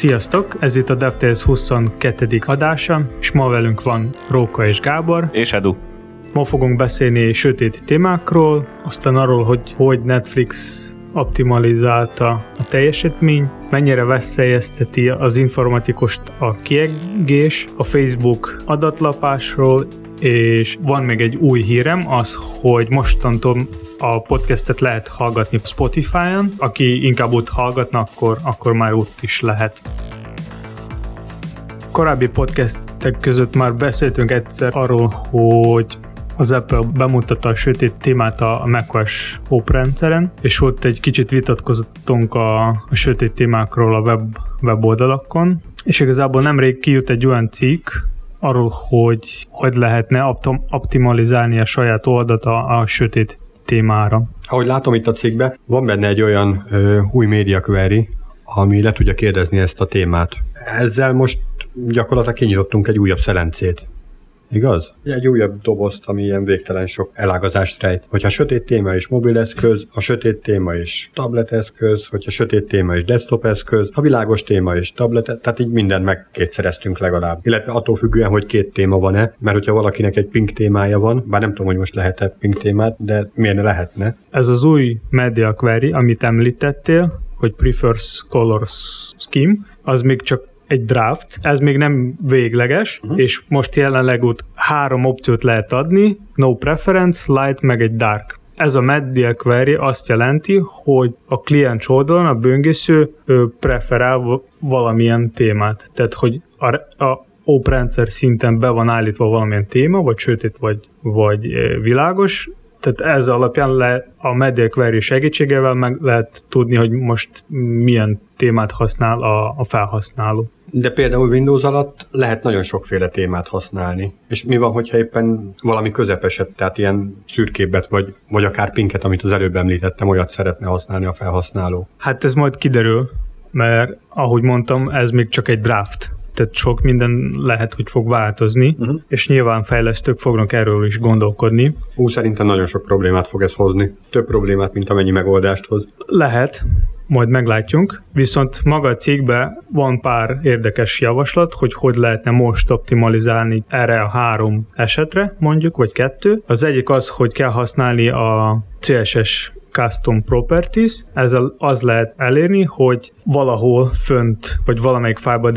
Sziasztok! Ez itt a DevTales 22. adása, és ma velünk van Róka és Gábor. És Edu. Ma fogunk beszélni sötét témákról, aztán arról, hogy hogy Netflix optimalizálta a teljesítmény, mennyire veszélyezteti az informatikost a kiegés, a Facebook adatlapásról, és van még egy új hírem, az, hogy mostantól a podcastet lehet hallgatni Spotify-on, aki inkább ott hallgatna, akkor, akkor már ott is lehet. Korábbi podcastek között már beszéltünk egyszer arról, hogy az Apple bemutatta a sötét témát a macOS Hope rendszeren, és ott egy kicsit vitatkozottunk a, a sötét témákról a web, weboldalakon, és igazából nemrég kijött egy olyan cikk, arról, hogy hogy lehetne optimalizálni a saját oldat a, a sötét témára. Ahogy látom itt a cikkben, van benne egy olyan ö, új média query, ami le tudja kérdezni ezt a témát. Ezzel most gyakorlatilag kinyitottunk egy újabb szelencét. Igaz? Egy újabb dobozt, ami ilyen végtelen sok elágazást rejt. Hogyha sötét téma is mobileszköz, a sötét téma is tableteszköz, hogyha sötét téma is desktop eszköz, a világos téma is tablet, tehát így mindent megkétszereztünk legalább. Illetve attól függően, hogy két téma van-e, mert hogyha valakinek egy pink témája van, bár nem tudom, hogy most lehet-e pink témát, de miért ne lehetne. Ez az új media query, amit említettél, hogy prefers colors scheme, az még csak egy draft, ez még nem végleges, uh-huh. és most jelenleg ott három opciót lehet adni, no preference, light, meg egy dark. Ez a media query azt jelenti, hogy a kliens oldalon a böngésző preferál valamilyen témát. Tehát, hogy a, a oprendszer szinten be van állítva valamilyen téma, vagy sötét, vagy, vagy világos, tehát ez alapján le, a media query segítségével meg lehet tudni, hogy most milyen témát használ a, a felhasználó. De például Windows alatt lehet nagyon sokféle témát használni. És mi van, hogyha éppen valami közepeset, tehát ilyen szürkébet, vagy, vagy akár pinket, amit az előbb említettem, olyat szeretne használni a felhasználó? Hát ez majd kiderül, mert ahogy mondtam, ez még csak egy draft tehát sok minden lehet, hogy fog változni, uh-huh. és nyilván fejlesztők fognak erről is gondolkodni. Hú, szerintem nagyon sok problémát fog ez hozni. Több problémát, mint amennyi megoldást hoz. Lehet, majd meglátjunk. Viszont maga a cikkben van pár érdekes javaslat, hogy hogy lehetne most optimalizálni erre a három esetre, mondjuk, vagy kettő. Az egyik az, hogy kell használni a CSS Custom Properties, ezzel az lehet elérni, hogy valahol fönt, vagy valamelyik fájba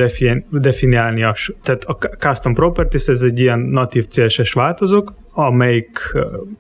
definiálni a, tehát a Custom Properties ez egy ilyen natív CSS változók, amelyik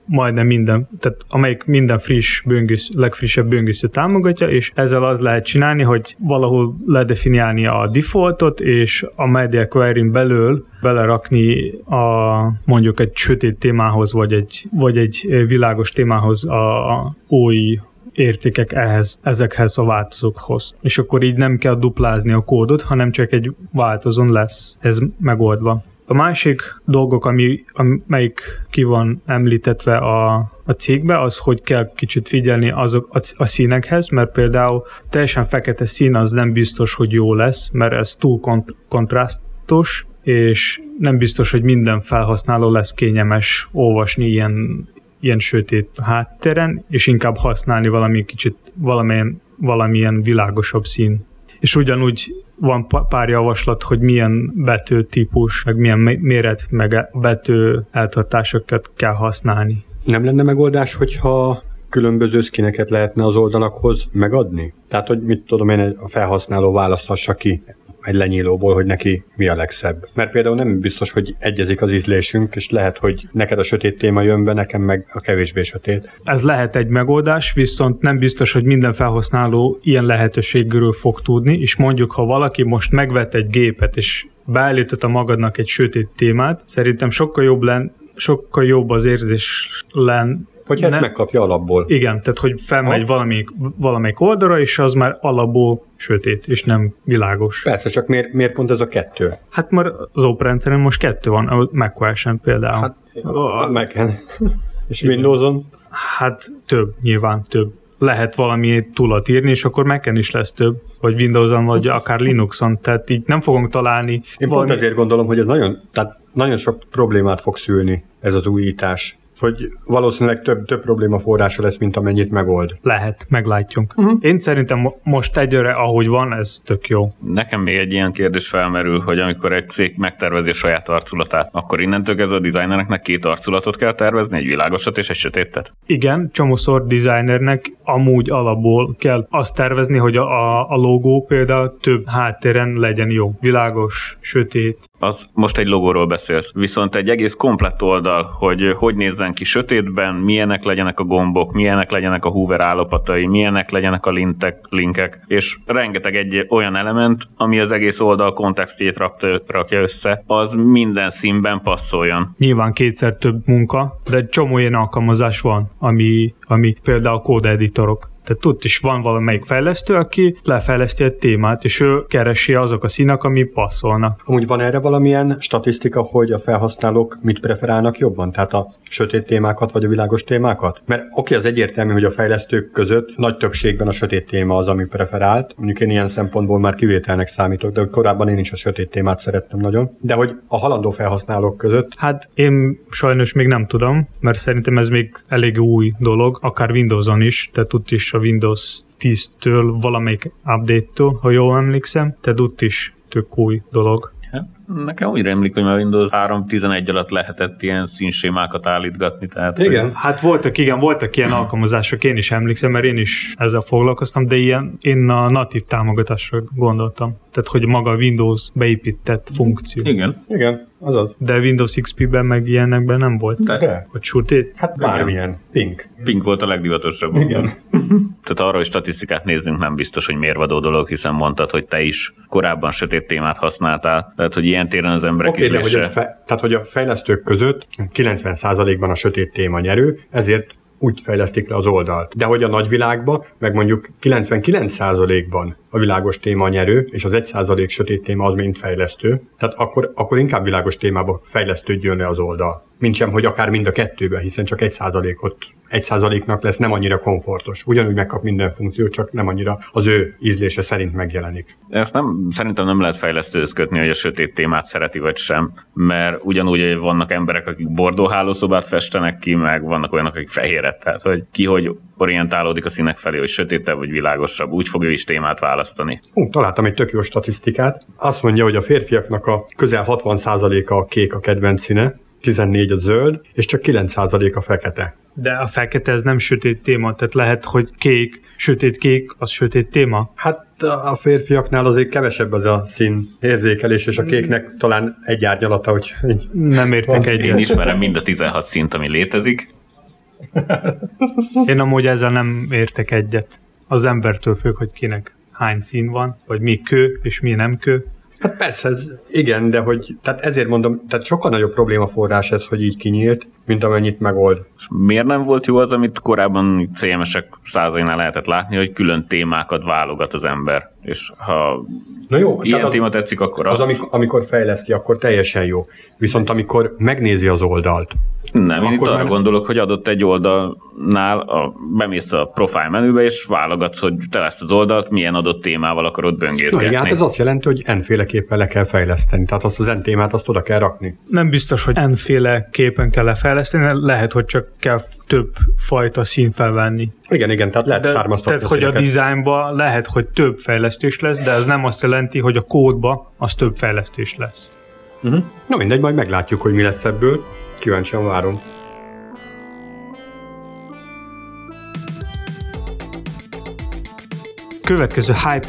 majdnem minden, tehát amelyik minden friss böngész, legfrissebb böngésző támogatja, és ezzel az lehet csinálni, hogy valahol ledefiniálni a defaultot, és a media query belül belerakni a mondjuk egy sötét témához, vagy egy, vagy egy világos témához a, új értékek ehhez, ezekhez a változókhoz. És akkor így nem kell duplázni a kódot, hanem csak egy változón lesz ez megoldva. A másik dolgok, ami, amelyik ki van említetve a, a cégbe, az, hogy kell kicsit figyelni azok a, a színekhez, mert például teljesen fekete szín az nem biztos, hogy jó lesz, mert ez túl kont- kontrasztos, és nem biztos, hogy minden felhasználó lesz kényelmes olvasni ilyen, ilyen sötét háttéren, és inkább használni valami kicsit valamilyen, valamilyen világosabb szín. És ugyanúgy van pár javaslat, hogy milyen betűtípus, meg milyen méret, meg betű eltartásokat kell használni. Nem lenne megoldás, hogyha különböző szkineket lehetne az oldalakhoz megadni? Tehát, hogy mit tudom én, a felhasználó választhassa ki egy lenyílóból, hogy neki mi a legszebb. Mert például nem biztos, hogy egyezik az ízlésünk, és lehet, hogy neked a sötét téma jön be, nekem meg a kevésbé sötét. Ez lehet egy megoldás, viszont nem biztos, hogy minden felhasználó ilyen lehetőségről fog tudni, és mondjuk, ha valaki most megvet egy gépet, és beállította magadnak egy sötét témát, szerintem sokkal jobb len, sokkal jobb az érzés len, hogy ezt megkapja alapból. Igen, tehát hogy felmegy ha? valamelyik, valamelyik oldalra, és az már alapból sötét, és nem világos. Persze, csak miért, miért pont ez a kettő? Hát már az oprendszeren most kettő van, a macOS-en például. Hát, a Mac-en. és Windows-on? Hát több, nyilván több lehet valami túlat írni, és akkor mac is lesz több, vagy Windows-on, vagy akár Linux-on, tehát így nem fogunk találni. Én valami... pont ezért gondolom, hogy ez nagyon, tehát nagyon sok problémát fog szülni ez az újítás hogy valószínűleg több, több probléma forrása lesz, mint amennyit megold. Lehet, meglátjunk. Uh-huh. Én szerintem mo- most egyre, ahogy van, ez tök jó. Nekem még egy ilyen kérdés felmerül, hogy amikor egy cég megtervezi a saját arculatát, akkor innentől kezdve a designernek két arculatot kell tervezni, egy világosat és egy sötétet. Igen, csomószor designernek amúgy alapból kell azt tervezni, hogy a, a, a logó például több háttéren legyen jó. Világos, sötét. Az most egy logóról beszélsz. Viszont egy egész komplett oldal, hogy hogy nézzen ki sötétben, milyenek legyenek a gombok, milyenek legyenek a Hoover állapotai, milyenek legyenek a lintek, linkek, és rengeteg egy olyan element, ami az egész oldal kontextjét rakja össze, az minden színben passzoljon. Nyilván kétszer több munka, de csomó ilyen alkalmazás van, ami, ami például kódeditorok tehát ott is van valamelyik fejlesztő, aki lefejleszti egy témát, és ő keresi azok a színek, ami passzolnak. Amúgy van erre valamilyen statisztika, hogy a felhasználók mit preferálnak jobban? Tehát a sötét témákat, vagy a világos témákat? Mert oké, az egyértelmű, hogy a fejlesztők között nagy többségben a sötét téma az, ami preferált. Mondjuk én ilyen szempontból már kivételnek számítok, de korábban én is a sötét témát szerettem nagyon. De hogy a halandó felhasználók között? Hát én sajnos még nem tudom, mert szerintem ez még elég új dolog, akár Windows-on is, tehát ott is a Windows 10-től valamelyik update-től, ha jól emlékszem, tehát ott is tök új dolog. Nekem úgy rémlik, hogy már Windows 3.11 alatt lehetett ilyen színsémákat állítgatni. Tehát, igen. Hogy... Hát voltak, igen, voltak ilyen alkalmazások, én is emlékszem, mert én is ezzel foglalkoztam, de ilyen, én a natív támogatásra gondoltam. Tehát, hogy maga a Windows beépített funkció. Igen. Igen. Azaz. De Windows XP-ben meg ilyenekben nem volt. De. Hogy sötét? Hát bármilyen. Pink. Pink volt a legdivatosabb. Igen. Tehát arra, hogy statisztikát nézzünk, nem biztos, hogy mérvadó dolog, hiszen mondtad, hogy te is korábban sötét témát használtál. Tehát, hogy ilyen téren az emberek okay, ízlése... Hogy fe... Tehát, hogy a fejlesztők között 90%-ban a sötét téma nyerő, ezért úgy fejlesztik le az oldalt. De hogy a nagyvilágban, meg mondjuk 99%-ban a világos téma nyerő, és az 1% sötét téma az mind fejlesztő, tehát akkor, akkor inkább világos témába fejlesztődjön le az oldal. Mint sem, hogy akár mind a kettőben, hiszen csak 1%-ot, 1%-nak lesz nem annyira komfortos. Ugyanúgy megkap minden funkció, csak nem annyira az ő ízlése szerint megjelenik. Ezt nem, szerintem nem lehet fejlesztőhöz kötni, hogy a sötét témát szereti vagy sem, mert ugyanúgy vannak emberek, akik bordó hálószobát festenek ki, meg vannak olyanok, akik fehéret, tehát hogy ki hogy orientálódik a színek felé, hogy sötétebb vagy világosabb, úgy fog ő is témát választani. Hú, találtam egy tök jó statisztikát. Azt mondja, hogy a férfiaknak a közel 60%-a a kék a kedvenc színe, 14 a zöld, és csak 9% a fekete. De a fekete ez nem sötét téma, tehát lehet, hogy kék, sötét kék, az sötét téma? Hát a férfiaknál azért kevesebb az a szín érzékelés, és a kéknek talán egy árnyalata, hogy így Nem értek egyet. Én ismerem mind a 16 szint, ami létezik. Én amúgy ezzel nem értek egyet. Az embertől függ, hogy kinek hány szín van, vagy mi kő, és mi nem kő. Hát persze, ez igen, de hogy, tehát ezért mondom, tehát sokkal nagyobb probléma forrás ez, hogy így kinyílt, mint amennyit megold. És miért nem volt jó az, amit korábban CMS-ek százainál lehetett látni, hogy külön témákat válogat az ember, és ha Na jó, ilyen téma tetszik, akkor az, azt... amikor, amikor fejleszti, akkor teljesen jó. Viszont amikor megnézi az oldalt, nem, én itt arra már... gondolok, hogy adott egy oldalnál, a, bemész a profile menübe, és válogatsz, hogy te ezt az oldalt milyen adott témával akarod böngészgetni. Na, hát ez azt jelenti, hogy n-féleképpen le kell fejleszteni, tehát azt az n témát azt oda kell rakni. Nem biztos, hogy n-féle képen kell lefejleszteni, lehet, hogy csak kell több fajta szín felvenni. Igen, igen, tehát lehet származtatni. Tehát, hogy a dizájnban lehet, hogy több fejlesztés lesz, de ez nem azt jelenti, hogy a kódba az több fejlesztés lesz. Uh-huh. Na mindegy, majd meglátjuk, hogy mi lesz ebből. Kíváncsian várom. Következő hype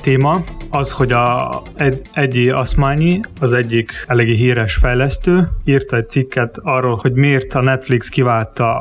téma az, hogy a egy, Egyi Aszmányi, az egyik eléggé híres fejlesztő, írta egy cikket arról, hogy miért a Netflix kiválta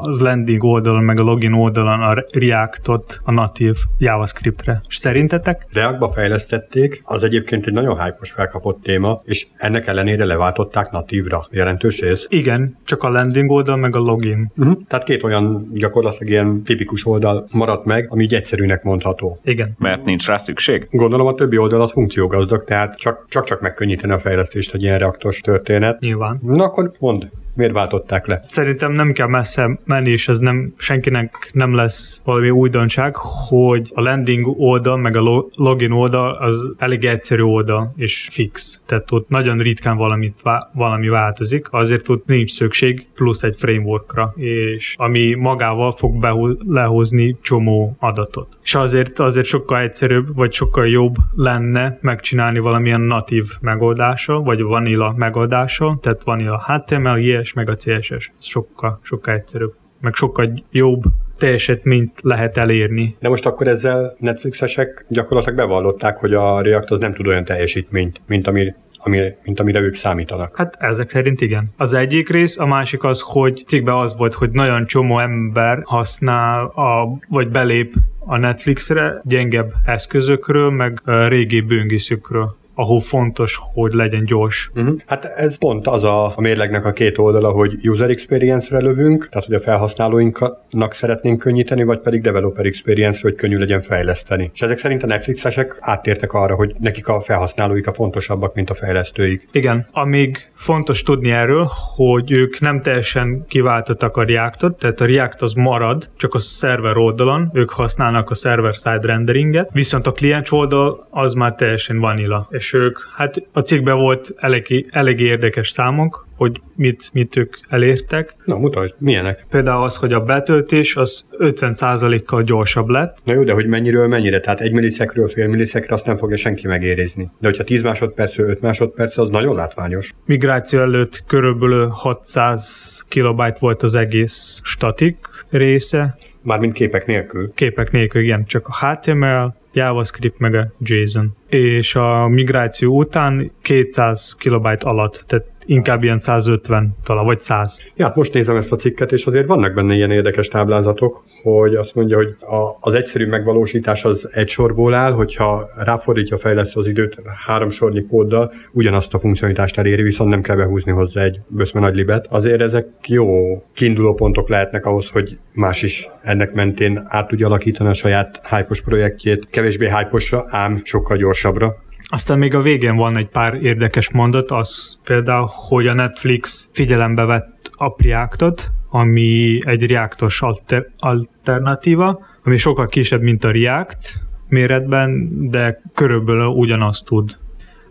az landing oldalon, meg a login oldalon a Reactot a natív JavaScriptre. És szerintetek? Reactba fejlesztették, az egyébként egy nagyon hype felkapott téma, és ennek ellenére leváltották natívra. Jelentős ez? Igen, csak a landing oldal, meg a login. Uh-huh. Tehát két olyan gyakorlatilag ilyen tipikus oldal maradt meg, ami így egyszerűnek mondható. Igen. Mert nincs rá szükség? Gondolom a többi oldal az funkciógazdag, tehát csak-csak megkönnyíteni a fejlesztést egy ilyen reaktos történet. Nyilván. Na akkor mondd. Miért váltották le? Szerintem nem kell messze menni, és ez nem, senkinek nem lesz valami újdonság, hogy a landing oldal, meg a login oldal az elég egyszerű oldal, és fix. Tehát ott nagyon ritkán valamit, valami változik, azért ott nincs szükség plusz egy frameworkra, és ami magával fog behu- lehozni csomó adatot. És azért, azért sokkal egyszerűbb, vagy sokkal jobb lenne megcsinálni valamilyen natív megoldása, vagy vanilla megoldása, tehát vanilla HTML, JS, meg a CSS. Sokkal, sokkal egyszerűbb, meg sokkal jobb teljesítményt lehet elérni. De most akkor ezzel Netflixesek gyakorlatilag bevallották, hogy a React az nem tud olyan teljesítményt, mint ami ami, mint amire ők számítanak. Hát ezek szerint igen. Az egyik rész, a másik az, hogy cikkben az volt, hogy nagyon csomó ember használ, a, vagy belép a Netflixre gyengebb eszközökről, meg régi böngészőkről ahol fontos, hogy legyen gyors. Uh-huh. Hát ez pont az a, a mérlegnek a két oldala, hogy user experience-re lövünk, tehát hogy a felhasználóinknak szeretnénk könnyíteni, vagy pedig developer experience hogy könnyű legyen fejleszteni. És ezek szerint a Netflixesek áttértek arra, hogy nekik a felhasználóik a fontosabbak, mint a fejlesztőik. Igen, amíg fontos tudni erről, hogy ők nem teljesen kiváltottak a Reactot, tehát a React az marad, csak a szerver oldalon, ők használnak a server-side renderinget, viszont a kliens oldal az már teljesen vanilla, és és ők, hát a cikkben volt elég, elég érdekes számok, hogy mit, mit ők elértek. Na, mutasd, milyenek? Például az, hogy a betöltés az 50%-kal gyorsabb lett. Na jó, de hogy mennyiről mennyire? Tehát egy millisekről fél millisekre azt nem fogja senki megérizni. De hogyha 10 másodpercről 5 másodperc, az nagyon látványos. Migráció előtt körülbelül 600 kilobajt volt az egész statik része. Mármint képek nélkül? Képek nélkül, igen, csak a HTML, JavaScript meg a JSON. És a migráció után 200 kilobajt alatt, tehát inkább ilyen 150 talán, vagy 100. Ja, hát most nézem ezt a cikket, és azért vannak benne ilyen érdekes táblázatok, hogy azt mondja, hogy a, az egyszerű megvalósítás az egy sorból áll, hogyha ráfordítja a fejlesztő az időt három sornyi kóddal, ugyanazt a funkcionalitást eléri, viszont nem kell behúzni hozzá egy böszme nagy libet. Azért ezek jó kiinduló pontok lehetnek ahhoz, hogy más is ennek mentén át tudja alakítani a saját hype projektjét, kevésbé hype ám sokkal gyorsabbra. Aztán még a végén van egy pár érdekes mondat, az például, hogy a Netflix figyelembe vett a Preactot, ami egy reaktos alter- alternatíva, ami sokkal kisebb, mint a React méretben, de körülbelül ugyanazt tud.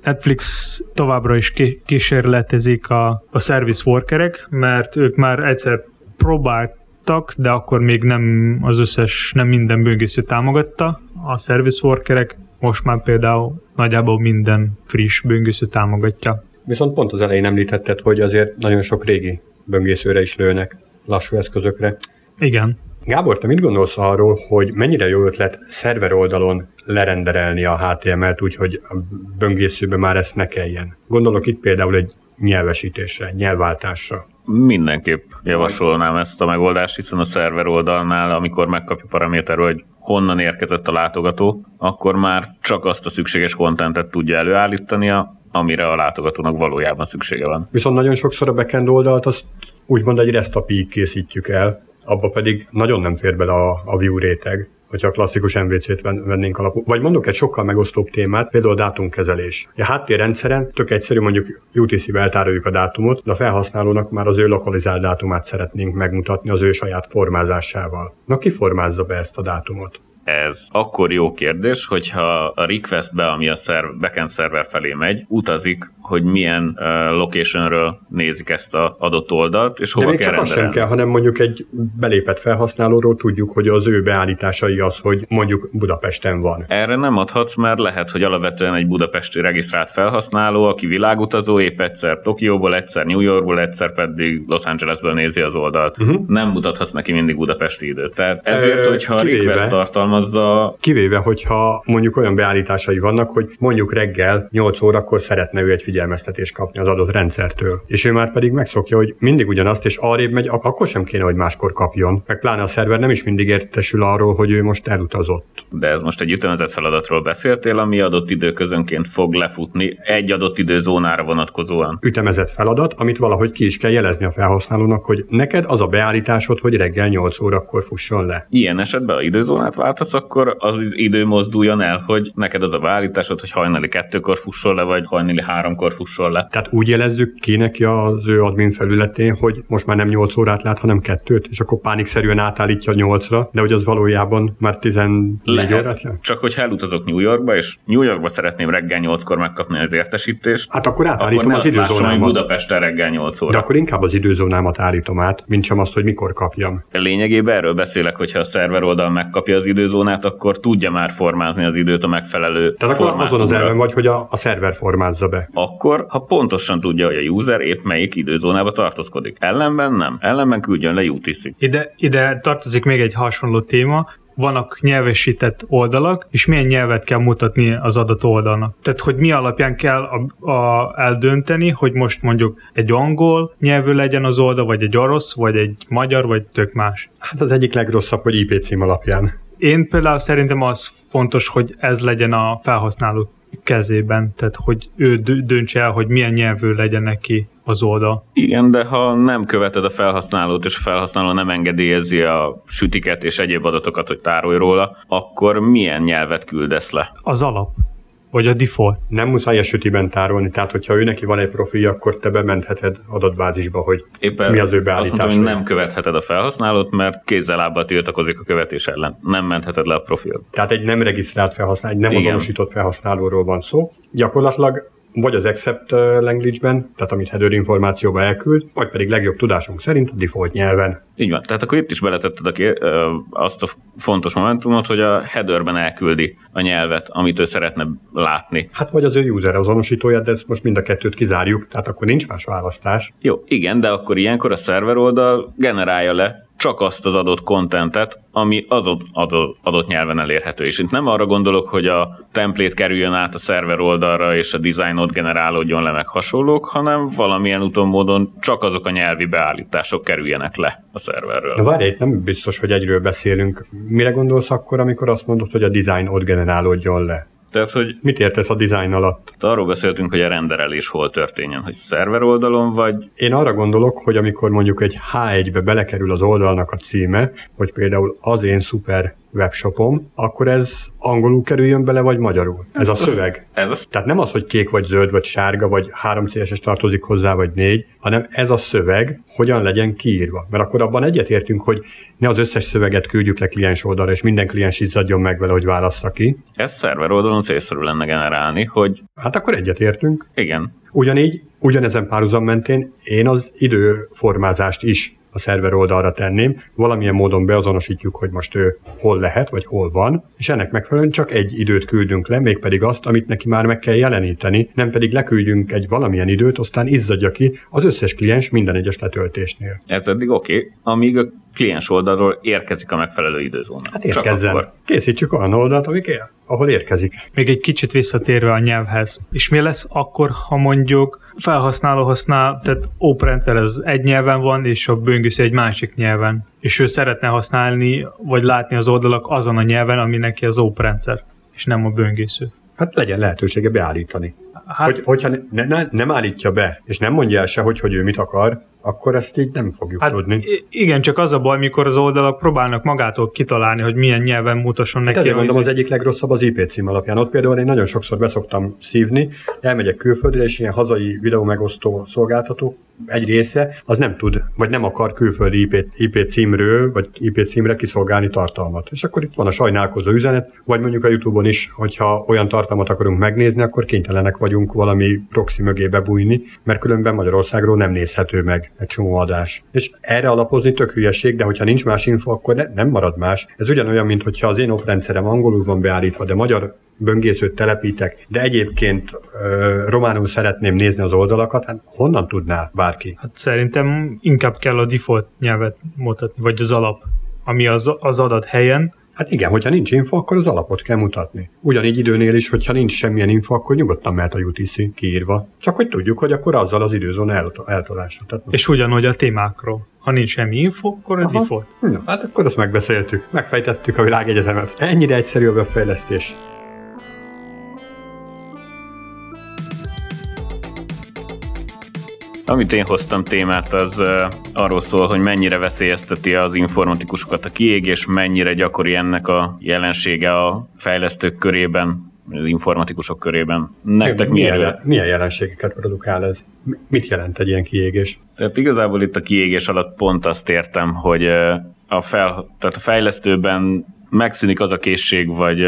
Netflix továbbra is kísérletezik a, a service workerek, mert ők már egyszer próbáltak, de akkor még nem az összes, nem minden böngésző támogatta a service workerek, most már például nagyjából minden friss böngésző támogatja. Viszont pont az elején említetted, hogy azért nagyon sok régi böngészőre is lőnek, lassú eszközökre. Igen. Gábor, te mit gondolsz arról, hogy mennyire jó ötlet szerver oldalon lerenderelni a HTML-t úgy, hogy a böngészőbe már ezt ne kelljen? Gondolok itt például egy nyelvesítésre, nyelvváltásra. Mindenképp javasolnám ezt a megoldást, hiszen a szerver oldalnál, amikor megkapja paraméter, hogy honnan érkezett a látogató, akkor már csak azt a szükséges kontentet tudja előállítania, amire a látogatónak valójában szüksége van. Viszont nagyon sokszor a backend oldalt azt úgymond egy REST API készítjük el, abba pedig nagyon nem fér bele a, a view réteg hogyha a klasszikus MVC-t vennénk alapul. Vagy mondok egy sokkal megosztóbb témát, például a dátumkezelés. A háttérrendszeren tök egyszerű, mondjuk UTC-be eltároljuk a dátumot, de a felhasználónak már az ő lokalizált dátumát szeretnénk megmutatni az ő saját formázásával. Na ki formázza be ezt a dátumot? Ez akkor jó kérdés, hogyha a requestbe, ami a szerv, backend szerver felé megy, utazik hogy milyen uh, locationről nézik ezt az adott oldalt, és hova De még kell csak az sem kell, hanem mondjuk egy belépett felhasználóról tudjuk, hogy az ő beállításai az, hogy mondjuk Budapesten van. Erre nem adhatsz, mert lehet, hogy alapvetően egy budapesti regisztrált felhasználó, aki világutazó, épp egyszer Tokióból, egyszer New Yorkból, egyszer pedig Los Angelesből nézi az oldalt. Uh-huh. Nem mutathatsz neki mindig budapesti időt. Tehát ezért, hogyha a request tartalmazza... Kivéve, hogyha mondjuk olyan beállításai vannak, hogy mondjuk reggel 8 órakor szeretne ő egy figyelmeztetést kapni az adott rendszertől. És ő már pedig megszokja, hogy mindig ugyanazt, és arrébb megy, akkor sem kéne, hogy máskor kapjon. Meg pláne a szerver nem is mindig értesül arról, hogy ő most elutazott. De ez most egy ütemezett feladatról beszéltél, ami adott időközönként fog lefutni egy adott időzónára vonatkozóan. Ütemezett feladat, amit valahogy ki is kell jelezni a felhasználónak, hogy neked az a beállításod, hogy reggel 8 órakor fusson le. Ilyen esetben a időzónát beállítasz, akkor az idő mozduljon el, hogy neked az a beállításod, hogy hajnali kettőkor fusson le, vagy hajnali háromkor fusson le. Tehát úgy jelezzük ki neki az ő admin felületén, hogy most már nem 8 órát lát, hanem kettőt, és akkor pánikszerűen átállítja 8-ra, de hogy az valójában már 14 Lehet, órát lát? csak hogyha elutazok New Yorkba, és New Yorkba szeretném reggel 8-kor megkapni az értesítést, Hát akkor akkor átállítom ne az időzónámat. Budapesten reggel 8 óra. De akkor inkább az időzónámat állítom át, mint sem azt, hogy mikor kapjam. Lényegében erről beszélek, hogyha a szerver oldal megkapja az időzónát, akkor tudja már formázni az időt a megfelelő Tehát akkor azon az elven vagy, hogy a, a szerver formázza be. Akkor, ha pontosan tudja, hogy a user épp melyik időzónába tartózkodik. Ellenben nem. Ellenben küldjön le UTC. Ide, ide tartozik még egy hasonló téma, vannak nyelvesített oldalak, és milyen nyelvet kell mutatni az adott oldalnak. Tehát, hogy mi alapján kell a, a, eldönteni, hogy most mondjuk egy angol nyelvű legyen az oldal, vagy egy orosz, vagy egy magyar, vagy tök más. Hát az egyik legrosszabb, hogy IP cím alapján. Én például szerintem az fontos, hogy ez legyen a felhasználó kezében, tehát hogy ő dö- döntse el, hogy milyen nyelvű legyen neki az oldal. Igen, de ha nem követed a felhasználót, és a felhasználó nem engedélyezi a sütiket és egyéb adatokat, hogy tárolj róla, akkor milyen nyelvet küldesz le? Az alap, vagy a default. Nem muszáj esütiben tárolni, tehát hogyha ő neki van egy profilja, akkor te bementheted adatbázisba, hogy Éppen mi az ő azt beállítása. mondtam, hogy nem követheted a felhasználót, mert kézzel lábbal tiltakozik a követés ellen. Nem mentheted le a profilt. Tehát egy nem regisztrált felhasználó, egy nem Igen. azonosított felhasználóról van szó. Gyakorlatilag vagy az accept language-ben, tehát amit header információba elküld, vagy pedig legjobb tudásunk szerint a default nyelven. Így van. Tehát akkor itt is beletetted a ké- ö, azt a fontos momentumot, hogy a headerben elküldi a nyelvet, amit ő szeretne látni. Hát vagy az ő user azonosítója, de ezt most mind a kettőt kizárjuk, tehát akkor nincs más választás. Jó, igen, de akkor ilyenkor a szerver oldal generálja le csak azt az adott kontentet, ami az adott, adott, nyelven elérhető. És itt nem arra gondolok, hogy a template kerüljön át a szerver oldalra, és a designot generálódjon le meg hasonlók, hanem valamilyen úton módon csak azok a nyelvi beállítások kerüljenek le a szerverről. De várj, itt nem biztos, hogy egyről beszélünk. Mire gondolsz akkor, amikor azt mondod, hogy a design ott generálódjon le? Tehát, hogy Mit értesz a design alatt? arról beszéltünk, hogy a renderelés hol történjen, hogy szerver oldalon, vagy Én arra gondolok, hogy amikor mondjuk egy H1-be belekerül az oldalnak a címe, hogy például az én szuper webshopom, akkor ez angolul kerüljön bele, vagy magyarul? Ez, a az- szöveg. Ez a Tehát nem az, hogy kék vagy zöld, vagy sárga, vagy három CSS tartozik hozzá, vagy négy, hanem ez a szöveg hogyan legyen kiírva. Mert akkor abban egyetértünk, hogy ne az összes szöveget küldjük le kliens oldalra, és minden kliens izzadjon meg vele, hogy válassza ki. Ez szerver oldalon célszerű lenne generálni, hogy Hát akkor egyetértünk. igen, Ugyanígy, ugyanezen párhuzam mentén én az időformázást is a szerver oldalra tenném, valamilyen módon beazonosítjuk, hogy most ő hol lehet, vagy hol van, és ennek megfelelően csak egy időt küldünk le, mégpedig azt, amit neki már meg kell jeleníteni, nem pedig leküldjünk egy valamilyen időt, aztán izzadja ki az összes kliens minden egyes letöltésnél. ez eddig oké, okay, amíg a kliens oldalról érkezik a megfelelő időzóna. Hát érkezzen. Készítsük olyan oldalt, amik él, ahol érkezik. Még egy kicsit visszatérve a nyelvhez. És mi lesz akkor, ha mondjuk felhasználó használ, tehát OpenRendszer az egy nyelven van, és a böngésző egy másik nyelven. És ő szeretne használni, vagy látni az oldalak azon a nyelven, ami neki az OpenRendszer, és nem a böngésző. Hát legyen lehetősége beállítani. Hát, Hogy, hogyha ne, ne, nem állítja be, és nem mondja el se, hogy, hogy ő mit akar, akkor ezt így nem fogjuk hát tudni. igen, csak az a baj, mikor az oldalak próbálnak magától kitalálni, hogy milyen nyelven mutasson neki. Ezért a mondom, az egyik legrosszabb az IP cím alapján. Ott például én nagyon sokszor beszoktam szívni, elmegyek külföldre, és ilyen hazai videó megosztó szolgáltató egy része, az nem tud, vagy nem akar külföldi IP, IP címről, vagy IP címre kiszolgálni tartalmat. És akkor itt van a sajnálkozó üzenet, vagy mondjuk a YouTube-on is, hogyha olyan tartalmat akarunk megnézni, akkor kénytelenek vagyunk valami proxy mögé bebújni, mert különben Magyarországról nem nézhető meg egy csomó adás. És erre alapozni tök hülyeség, de hogyha nincs más info, akkor ne, nem marad más. Ez ugyanolyan, mint hogyha az én oprendszerem angolul van beállítva, de magyar böngészőt telepítek, de egyébként ö, románul szeretném nézni az oldalakat, hát honnan tudná bárki? Hát szerintem inkább kell a default nyelvet mutatni, vagy az alap, ami az, az adat helyen, Hát igen, hogyha nincs info, akkor az alapot kell mutatni. Ugyanígy időnél is, hogyha nincs semmilyen info, akkor nyugodtan mehet a UTC kiírva. Csak hogy tudjuk, hogy akkor azzal az időzóna elto- eltolása. Tehát és ugyanúgy a témákról. Ha nincs semmi info, akkor a default. Na, hát akkor azt megbeszéltük. Megfejtettük a világegyetemet. Ennyire egyszerű a webfejlesztés. Amit én hoztam témát, az arról szól, hogy mennyire veszélyezteti az informatikusokat a kiégés, mennyire gyakori ennek a jelensége a fejlesztők körében, az informatikusok körében. Nektek milyen, milyen, milyen jelenségeket produkál ez? Mit jelent egy ilyen kiégés? Tehát igazából itt a kiégés alatt pont azt értem, hogy a, fel, tehát a fejlesztőben megszűnik az a készség vagy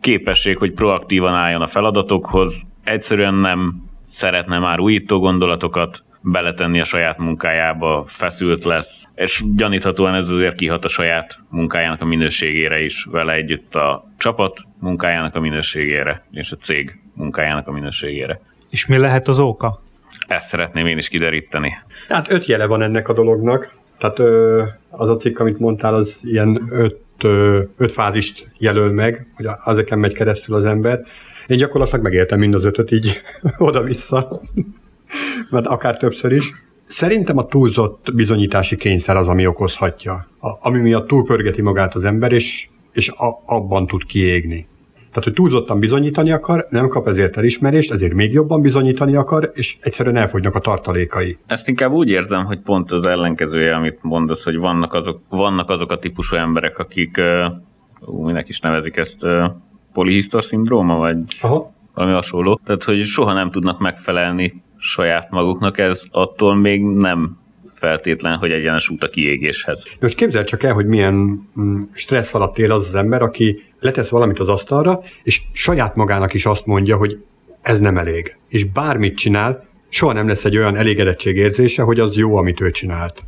képesség, hogy proaktívan álljon a feladatokhoz, egyszerűen nem szeretne már újító gondolatokat beletenni a saját munkájába, feszült lesz, és gyaníthatóan ez azért kihat a saját munkájának a minőségére is, vele együtt a csapat munkájának a minőségére, és a cég munkájának a minőségére. És mi lehet az oka? Ezt szeretném én is kideríteni. Hát öt jele van ennek a dolognak. Tehát ö, az a cikk, amit mondtál, az ilyen öt, ö, öt fázist jelöl meg, hogy ezeken megy keresztül az ember. Én gyakorlatilag megéltem mind az ötöt így oda-vissza, mert akár többször is. Szerintem a túlzott bizonyítási kényszer az, ami okozhatja, a, ami miatt túlpörgeti magát az ember, és, és a, abban tud kiégni. Tehát, hogy túlzottan bizonyítani akar, nem kap ezért elismerést, ezért még jobban bizonyítani akar, és egyszerűen elfogynak a tartalékai. Ezt inkább úgy érzem, hogy pont az ellenkezője, amit mondasz, hogy vannak azok, vannak azok a típusú emberek, akik, uh, minek is nevezik ezt, polihisztor szindróma, vagy Aha. valami hasonló. Tehát, hogy soha nem tudnak megfelelni saját maguknak, ez attól még nem feltétlen, hogy egyenes út a kiégéshez. De most képzeld csak el, hogy milyen mm, stressz alatt él az az ember, aki letesz valamit az asztalra, és saját magának is azt mondja, hogy ez nem elég. És bármit csinál, soha nem lesz egy olyan elégedettség érzése, hogy az jó, amit ő csinált.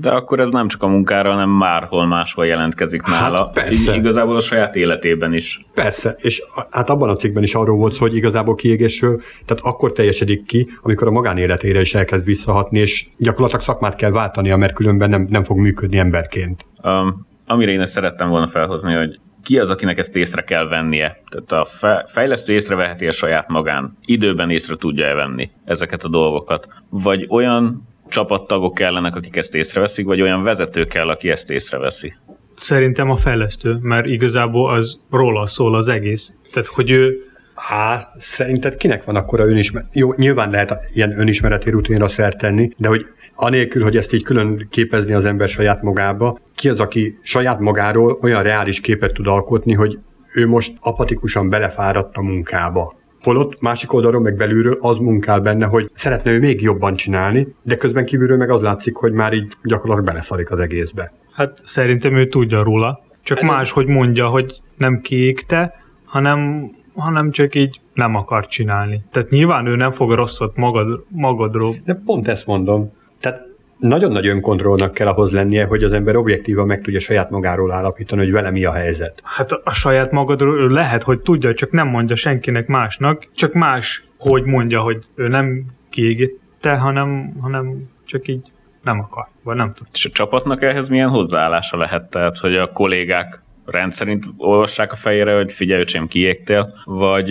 De akkor ez nem csak a munkára, hanem márhol máshol jelentkezik hát nála. Persze. Igazából a saját életében is. Persze, és hát abban a cikkben is arról volt hogy igazából kiégésről, tehát akkor teljesedik ki, amikor a magánéletére is elkezd visszahatni, és gyakorlatilag szakmát kell váltania, mert különben nem, nem fog működni emberként. Um, amire én ezt szerettem volna felhozni, hogy ki az, akinek ezt észre kell vennie. Tehát a fejlesztő észreveheti a saját magán. Időben észre tudja-e venni ezeket a dolgokat. Vagy olyan csapattagok kellenek, akik ezt észreveszik, vagy olyan vezető kell, aki ezt észreveszi? Szerintem a fejlesztő, mert igazából az róla szól az egész. Tehát, hogy ő Há, szerinted kinek van akkora önismeret? Jó, nyilván lehet ilyen önismereti rutinra szert tenni, de hogy anélkül, hogy ezt így külön képezni az ember saját magába, ki az, aki saját magáról olyan reális képet tud alkotni, hogy ő most apatikusan belefáradt a munkába. Holott másik oldalról, meg belülről az munkál benne, hogy szeretne ő még jobban csinálni, de közben kívülről meg az látszik, hogy már így gyakorlatilag beleszarik az egészbe. Hát szerintem ő tudja róla, csak Ez más, hogy mondja, hogy nem kiégte, hanem, hanem csak így nem akar csinálni. Tehát nyilván ő nem fog rosszat magad, magadról. De pont ezt mondom. Tehát nagyon nagy önkontrollnak kell ahhoz lennie, hogy az ember objektívan meg tudja saját magáról állapítani, hogy vele mi a helyzet. Hát a saját magadról lehet, hogy tudja, csak nem mondja senkinek másnak, csak más, hogy mondja, hogy ő nem kiégette, hanem, hanem csak így nem akar, vagy nem tud. És a csapatnak ehhez milyen hozzáállása lehet? Tehát, hogy a kollégák rendszerint olvassák a fejére, hogy figyelj, öcsém, kiégtél, vagy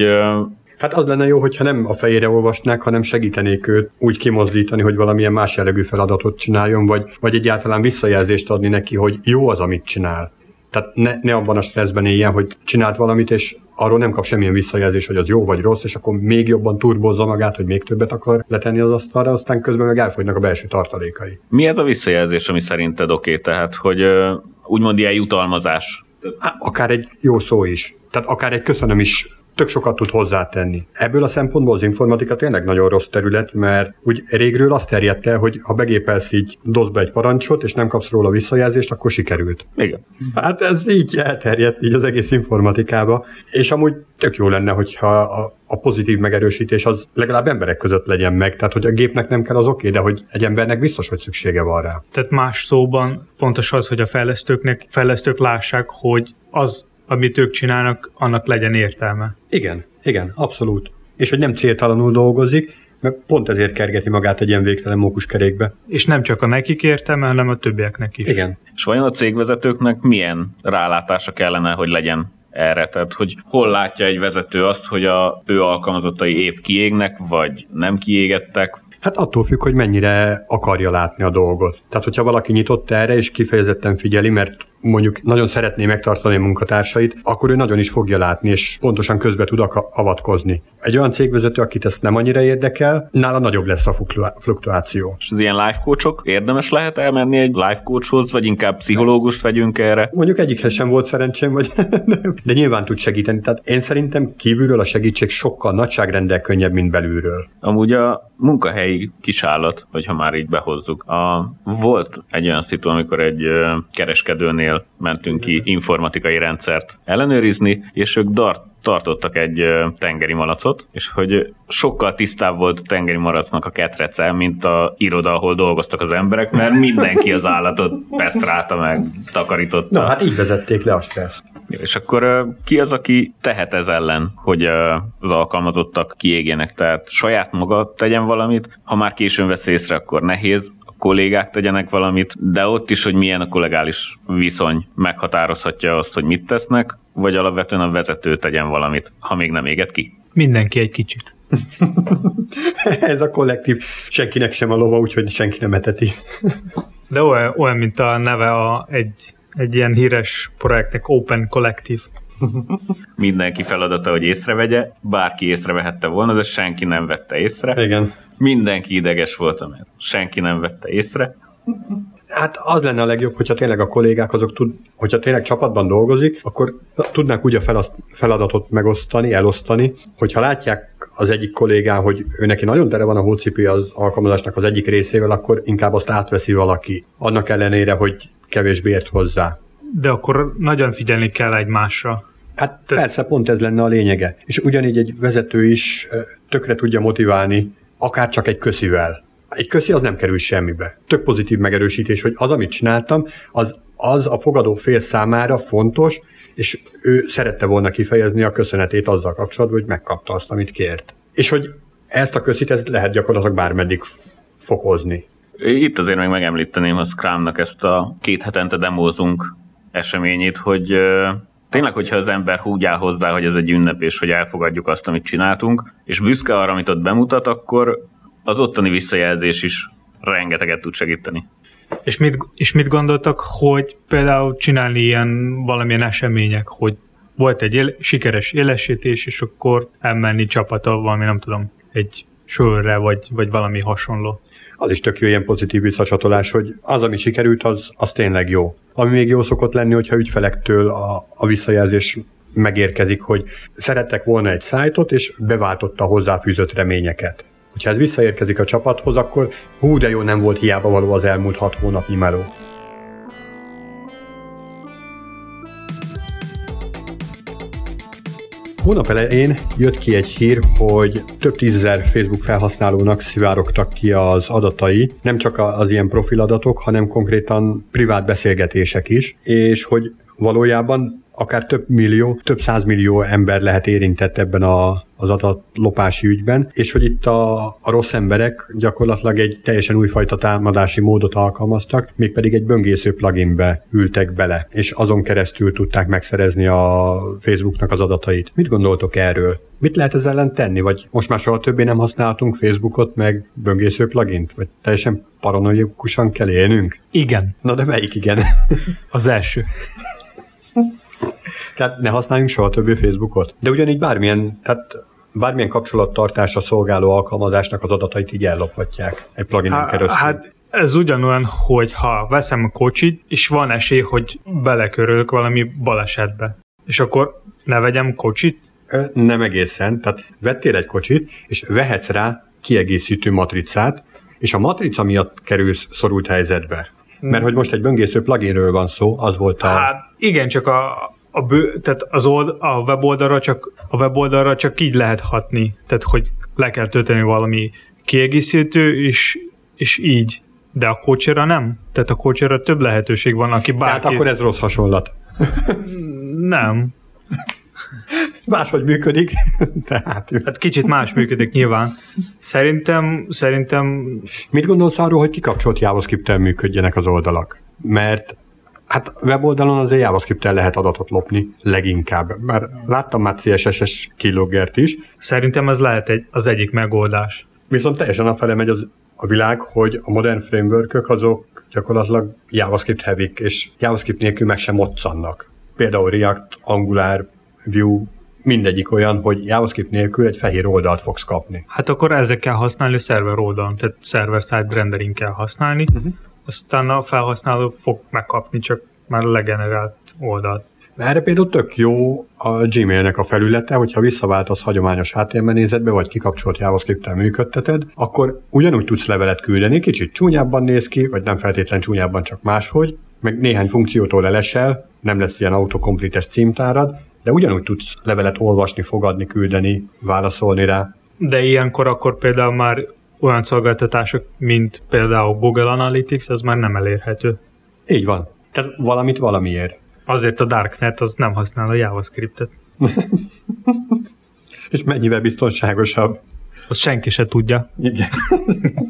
Hát az lenne jó, hogyha nem a fejére olvasnák, hanem segítenék őt úgy kimozdítani, hogy valamilyen más jellegű feladatot csináljon, vagy, vagy egyáltalán visszajelzést adni neki, hogy jó az, amit csinál. Tehát ne, ne abban a stresszben éljen, hogy csinált valamit, és arról nem kap semmilyen visszajelzés, hogy az jó vagy rossz, és akkor még jobban turbozza magát, hogy még többet akar letenni az asztalra, aztán közben meg elfogynak a belső tartalékai. Mi ez a visszajelzés, ami szerinted oké? Okay? Tehát, hogy úgymond ilyen jutalmazás? Akár egy jó szó is. Tehát akár egy köszönöm is tök sokat tud hozzátenni. Ebből a szempontból az informatika tényleg nagyon rossz terület, mert úgy régről azt terjedt el, hogy ha begépelsz így, dosz be egy parancsot, és nem kapsz róla visszajelzést, akkor sikerült. Igen. Hát ez így elterjedt így az egész informatikába, és amúgy tök jó lenne, hogyha a, a pozitív megerősítés az legalább emberek között legyen meg, tehát hogy a gépnek nem kell az oké, okay, de hogy egy embernek biztos, hogy szüksége van rá. Tehát más szóban fontos az, hogy a fejlesztőknek, fejlesztők lássák, hogy az amit ők csinálnak, annak legyen értelme. Igen, igen, abszolút. És hogy nem céltalanul dolgozik, meg pont ezért kergeti magát egy ilyen végtelen mókuskerékbe. És nem csak a nekik értelme, hanem a többieknek is. Igen. És vajon a cégvezetőknek milyen rálátása kellene, hogy legyen erre? Tehát, hogy hol látja egy vezető azt, hogy a ő alkalmazottai épp kiégnek, vagy nem kiégettek, Hát attól függ, hogy mennyire akarja látni a dolgot. Tehát, hogyha valaki nyitott erre, és kifejezetten figyeli, mert mondjuk nagyon szeretné megtartani a munkatársait, akkor ő nagyon is fogja látni, és pontosan közbe tud avatkozni. Egy olyan cégvezető, akit ezt nem annyira érdekel, nála nagyobb lesz a fluktuáció. És az ilyen life coachok érdemes lehet elmenni egy life coachhoz, vagy inkább pszichológust vegyünk erre? Mondjuk egyikhez sem volt szerencsém, vagy de nyilván tud segíteni. Tehát én szerintem kívülről a segítség sokkal nagyságrendel könnyebb, mint belülről. Amúgy a munkahelyi kisállat, hogyha már így behozzuk. A, volt egy olyan szitu, amikor egy kereskedőnél mentünk ki informatikai rendszert ellenőrizni, és ők dart tartottak egy tengeri malacot, és hogy sokkal tisztább volt a tengeri malacnak a ketrece, mint a iroda, ahol dolgoztak az emberek, mert mindenki az állatot pesztrálta meg, takarította. Na, hát így vezették le a stresszt. És akkor ki az, aki tehet ez ellen, hogy az alkalmazottak kiégjenek? Tehát saját maga tegyen valamit, ha már későn vesz észre, akkor nehéz, kollégák tegyenek valamit, de ott is, hogy milyen a kollegális viszony meghatározhatja azt, hogy mit tesznek, vagy alapvetően a vezető tegyen valamit, ha még nem éget ki. Mindenki egy kicsit. Ez a kollektív, senkinek sem a lova, úgyhogy senki nem eteti. De olyan, olyan mint a neve a, egy, egy ilyen híres projektnek Open Collective. Mindenki feladata, hogy észrevegye, bárki észrevehette volna, de senki nem vette észre. Igen. Mindenki ideges volt, mert senki nem vette észre. Hát az lenne a legjobb, hogyha tényleg a kollégák azok tud, hogyha tényleg csapatban dolgozik, akkor tudnák úgy a feladatot megosztani, elosztani, hogyha látják az egyik kollégán, hogy ő neki nagyon tere van a hócipi az alkalmazásnak az egyik részével, akkor inkább azt átveszi valaki. Annak ellenére, hogy kevésbé ért hozzá. De akkor nagyon figyelni kell egymásra. Hát Te... persze, pont ez lenne a lényege. És ugyanígy egy vezető is tökre tudja motiválni, akár csak egy köszivel. Egy köszi az nem kerül semmibe. Tök pozitív megerősítés, hogy az, amit csináltam, az, az a fogadó fél számára fontos, és ő szerette volna kifejezni a köszönetét azzal kapcsolatban, hogy megkapta azt, amit kért. És hogy ezt a köszit ezt lehet gyakorlatilag bármeddig fokozni. Itt azért meg megemlíteném a Scrumnak ezt a két hetente demózunk eseményét, hogy tényleg, hogyha az ember úgy áll hozzá, hogy ez egy ünnep, és hogy elfogadjuk azt, amit csináltunk, és büszke arra, amit ott bemutat, akkor az ottani visszajelzés is rengeteget tud segíteni. És mit, és mit gondoltak, hogy például csinálni ilyen valamilyen események, hogy volt egy éle, sikeres élesítés, és akkor elmenni csapata valami, nem tudom, egy sörre, vagy, vagy valami hasonló. Az is tök jó ilyen pozitív visszacsatolás, hogy az, ami sikerült, az, az tényleg jó. Ami még jó szokott lenni, hogyha ügyfelektől a, a visszajelzés megérkezik, hogy szerettek volna egy szájtot, és beváltotta hozzáfűzött reményeket. Hogyha ez visszaérkezik a csapathoz, akkor hú, de jó nem volt hiába való az elmúlt hat hónapnyi meló. Hónap elején jött ki egy hír, hogy több tízezer Facebook felhasználónak szivárogtak ki az adatai, nem csak az ilyen profiladatok, hanem konkrétan privát beszélgetések is, és hogy valójában akár több millió, több százmillió ember lehet érintett ebben a, az adatlopási ügyben, és hogy itt a, a rossz emberek gyakorlatilag egy teljesen újfajta támadási módot alkalmaztak, mégpedig egy böngésző pluginbe ültek bele, és azon keresztül tudták megszerezni a Facebooknak az adatait. Mit gondoltok erről? Mit lehet ezzel ellen tenni? Vagy most már soha többé nem használhatunk Facebookot, meg böngésző plugint? Vagy teljesen paranoikusan kell élnünk? Igen. Na de melyik igen? Az első. Tehát ne használjunk soha többé Facebookot. De ugyanígy bármilyen, tehát bármilyen kapcsolattartásra szolgáló alkalmazásnak az adatait így ellophatják egy pluginin keresztül. Hát ez ugyanolyan, hogy ha veszem a kocsit, és van esély, hogy belekörülök valami balesetbe, és akkor ne vegyem kocsit? Nem egészen. Tehát vettél egy kocsit, és vehetsz rá kiegészítő matricát, és a matrica miatt kerülsz szorult helyzetbe. Mert hogy most egy böngésző pluginről van szó, az volt a... Hát igen, csak a, a, bő, tehát az old, a weboldalra csak a weboldalra csak így lehet hatni, tehát hogy le kell tölteni valami kiegészítő, és, és így. De a coachera nem. Tehát a coachera több lehetőség van, aki bárki... Tehát akkor ez rossz hasonlat. nem. Máshogy működik. Tehát... Hát kicsit más működik nyilván. Szerintem, szerintem... Mit gondolsz arról, hogy kikapcsolt JavaScript-tel működjenek az oldalak? Mert Hát weboldalon azért javascript lehet adatot lopni leginkább. Már láttam már CSS-es kiloggert is. Szerintem ez lehet egy, az egyik megoldás. Viszont teljesen a fele megy az a világ, hogy a modern framework azok gyakorlatilag JavaScript heavy és JavaScript nélkül meg sem moccannak. Például React, Angular, Vue, mindegyik olyan, hogy JavaScript nélkül egy fehér oldalt fogsz kapni. Hát akkor ezzel kell használni a szerver oldalon, tehát server-side rendering kell használni, uh-huh. aztán a felhasználó fog megkapni csak már legenerált oldalt. Erre például tök jó a Gmailnek a felülete, hogyha visszaváltasz hagyományos HTML nézetbe, vagy kikapcsolt JavaScript-tel működteted, akkor ugyanúgy tudsz levelet küldeni, kicsit csúnyábban néz ki, vagy nem feltétlen csúnyábban, csak máshogy, meg néhány funkciótól elesel, nem lesz ilyen autokompletes címtárad, de ugyanúgy tudsz levelet olvasni, fogadni, küldeni, válaszolni rá. De ilyenkor akkor például már olyan szolgáltatások, mint például Google Analytics, az már nem elérhető. Így van. Tehát valamit valamiért. Azért a Darknet az nem használ a JavaScriptet. És mennyivel biztonságosabb? Azt senki se tudja. Igen.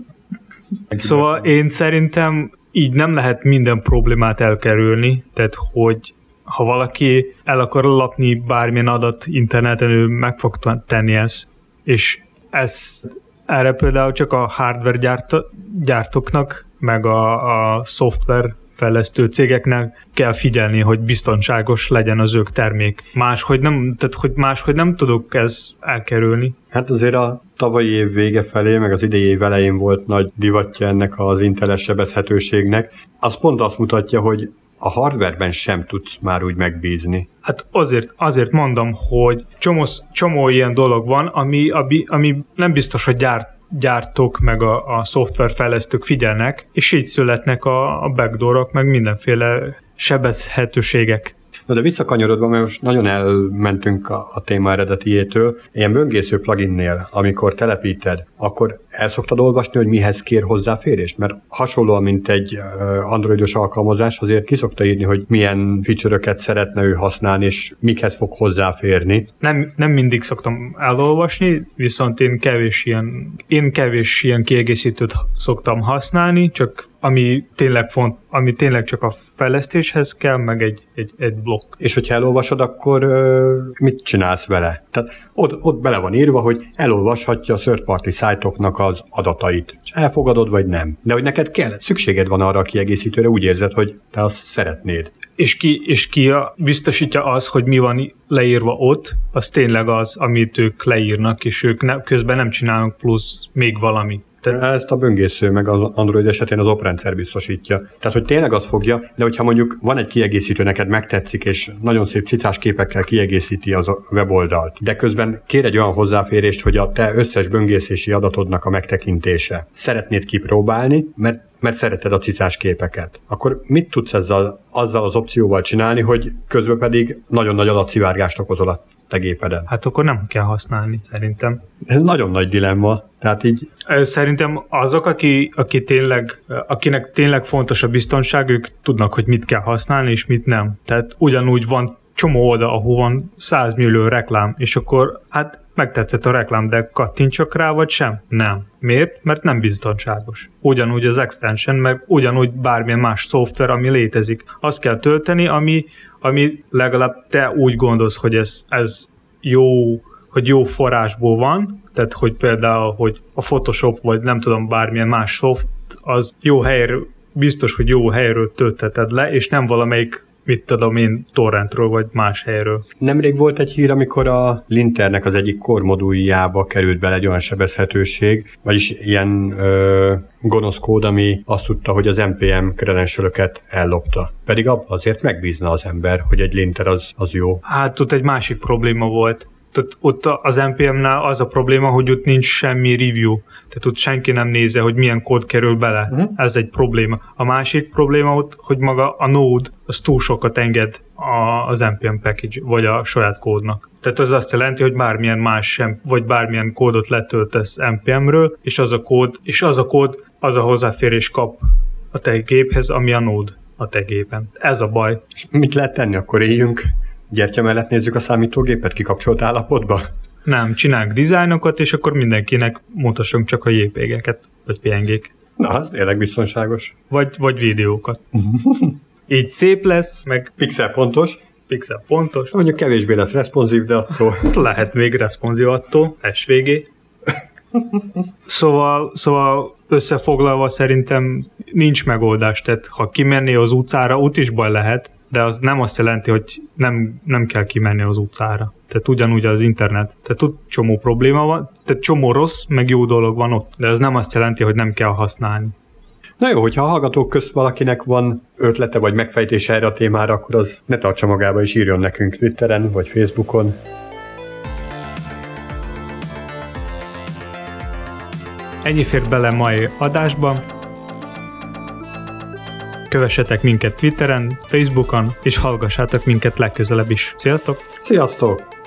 szóval én szerintem így nem lehet minden problémát elkerülni, tehát hogy ha valaki el akar lapni bármilyen adat interneten, ő meg fog tenni ezt. És ez erre például csak a hardware gyárt, gyártóknak, meg a, a szoftver fejlesztő cégeknek kell figyelni, hogy biztonságos legyen az ők termék. Máshogy nem, tehát hogy máshogy nem tudok ez elkerülni. Hát azért a tavalyi év vége felé, meg az idei év elején volt nagy divatja ennek az inteles sebezhetőségnek. Az pont azt mutatja, hogy a hardwareben sem tudsz már úgy megbízni. Hát azért, azért mondom, hogy csomó, csomó ilyen dolog van, ami, ami, ami nem biztos, hogy gyárt gyártók meg a, a szoftverfejlesztők figyelnek, és így születnek a, a backdoorok, meg mindenféle sebezhetőségek. Na de visszakanyarodva, mert most nagyon elmentünk a, a téma eredetiétől, ilyen böngésző pluginnél, amikor telepíted, akkor el szoktad olvasni, hogy mihez kér hozzáférést? Mert hasonlóan, mint egy androidos alkalmazás, azért ki szokta írni, hogy milyen feature szeretne ő használni, és mikhez fog hozzáférni. Nem, nem mindig szoktam elolvasni, viszont én kevés ilyen, én kevés ilyen kiegészítőt szoktam használni, csak ami tényleg font, ami tényleg csak a fejlesztéshez kell, meg egy, egy, egy blokk. És hogyha elolvasod, akkor ö, mit csinálsz vele? Tehát ott, ott bele van írva, hogy elolvashatja a third party szájtoknak az adatait. És elfogadod, vagy nem. De hogy neked kell, szükséged van arra a kiegészítőre, úgy érzed, hogy te azt szeretnéd. És ki, és ki a, biztosítja az, hogy mi van leírva ott, az tényleg az, amit ők leírnak, és ők ne, közben nem csinálnak plusz még valami. Tehát... Ezt a böngésző meg az Android esetén az oprendszer biztosítja. Tehát, hogy tényleg az fogja, de hogyha mondjuk van egy kiegészítő, neked megtetszik, és nagyon szép cicás képekkel kiegészíti az a weboldalt, de közben kér egy olyan hozzáférést, hogy a te összes böngészési adatodnak a megtekintése. Szeretnéd kipróbálni, mert mert szereted a cicás képeket. Akkor mit tudsz ezzel, azzal az opcióval csinálni, hogy közben pedig nagyon nagy adatszivárgást okozol a te gépeden? Hát akkor nem kell használni, szerintem. Ez nagyon nagy dilemma. Tehát így... Szerintem azok, aki, aki tényleg, akinek tényleg fontos a biztonság, ők tudnak, hogy mit kell használni, és mit nem. Tehát ugyanúgy van csomó oldal, ahol van 100 millió reklám, és akkor hát megtetszett a reklám, de kattintsak rá, vagy sem? Nem. Miért? Mert nem biztonságos. Ugyanúgy az extension, meg ugyanúgy bármilyen más szoftver, ami létezik. Azt kell tölteni, ami, ami legalább te úgy gondolsz, hogy ez, ez jó, hogy jó forrásból van, tehát hogy például, hogy a Photoshop, vagy nem tudom, bármilyen más szoft, az jó helyről, biztos, hogy jó helyről tölteted le, és nem valamelyik mit tudom én, torrentről vagy más helyről. Nemrég volt egy hír, amikor a Linternek az egyik kormoduljába került bele egy olyan sebezhetőség, vagyis ilyen ö, gonosz kód, ami azt tudta, hogy az NPM credentialöket ellopta. Pedig azért megbízna az ember, hogy egy linter az, az jó. Hát ott egy másik probléma volt tehát ott az NPM-nál az a probléma, hogy ott nincs semmi review, tehát ott senki nem nézze, hogy milyen kód kerül bele. Uh-huh. Ez egy probléma. A másik probléma ott, hogy maga a Node az túl sokat enged az NPM package, vagy a saját kódnak. Tehát az azt jelenti, hogy bármilyen más sem, vagy bármilyen kódot letöltesz NPM-ről, és az a kód, és az a kód, az a hozzáférés kap a te géphez, ami a Node a te gépen. Ez a baj. És mit lehet tenni, akkor éljünk gyertya mellett nézzük a számítógépet kikapcsolt állapotba? Nem, csinálunk dizájnokat, és akkor mindenkinek mutassunk csak a JPG-eket, vagy PNG-k. Na, az tényleg biztonságos. Vagy, vagy videókat. Így szép lesz, meg... Pixel pontos. Pixel pontos. Mondjuk kevésbé lesz responsív, de attól... Lehet még responsív attól, SVG. szóval, szóval összefoglalva szerintem nincs megoldás, tehát ha kimenni az utcára, út is baj lehet, de az nem azt jelenti, hogy nem, nem kell kimenni az utcára. Tehát ugyanúgy az internet. Tehát ott csomó probléma van, tehát csomó rossz, meg jó dolog van ott, de ez nem azt jelenti, hogy nem kell használni. Na jó, hogyha a hallgatók közt valakinek van ötlete vagy megfejtése erre a témára, akkor az ne tartsa magába és írjon nekünk Twitteren vagy Facebookon. Ennyi fér bele mai adásba. Kövessetek minket Twitteren, Facebookon, és hallgassátok minket legközelebb is. Sziasztok! Sziasztok!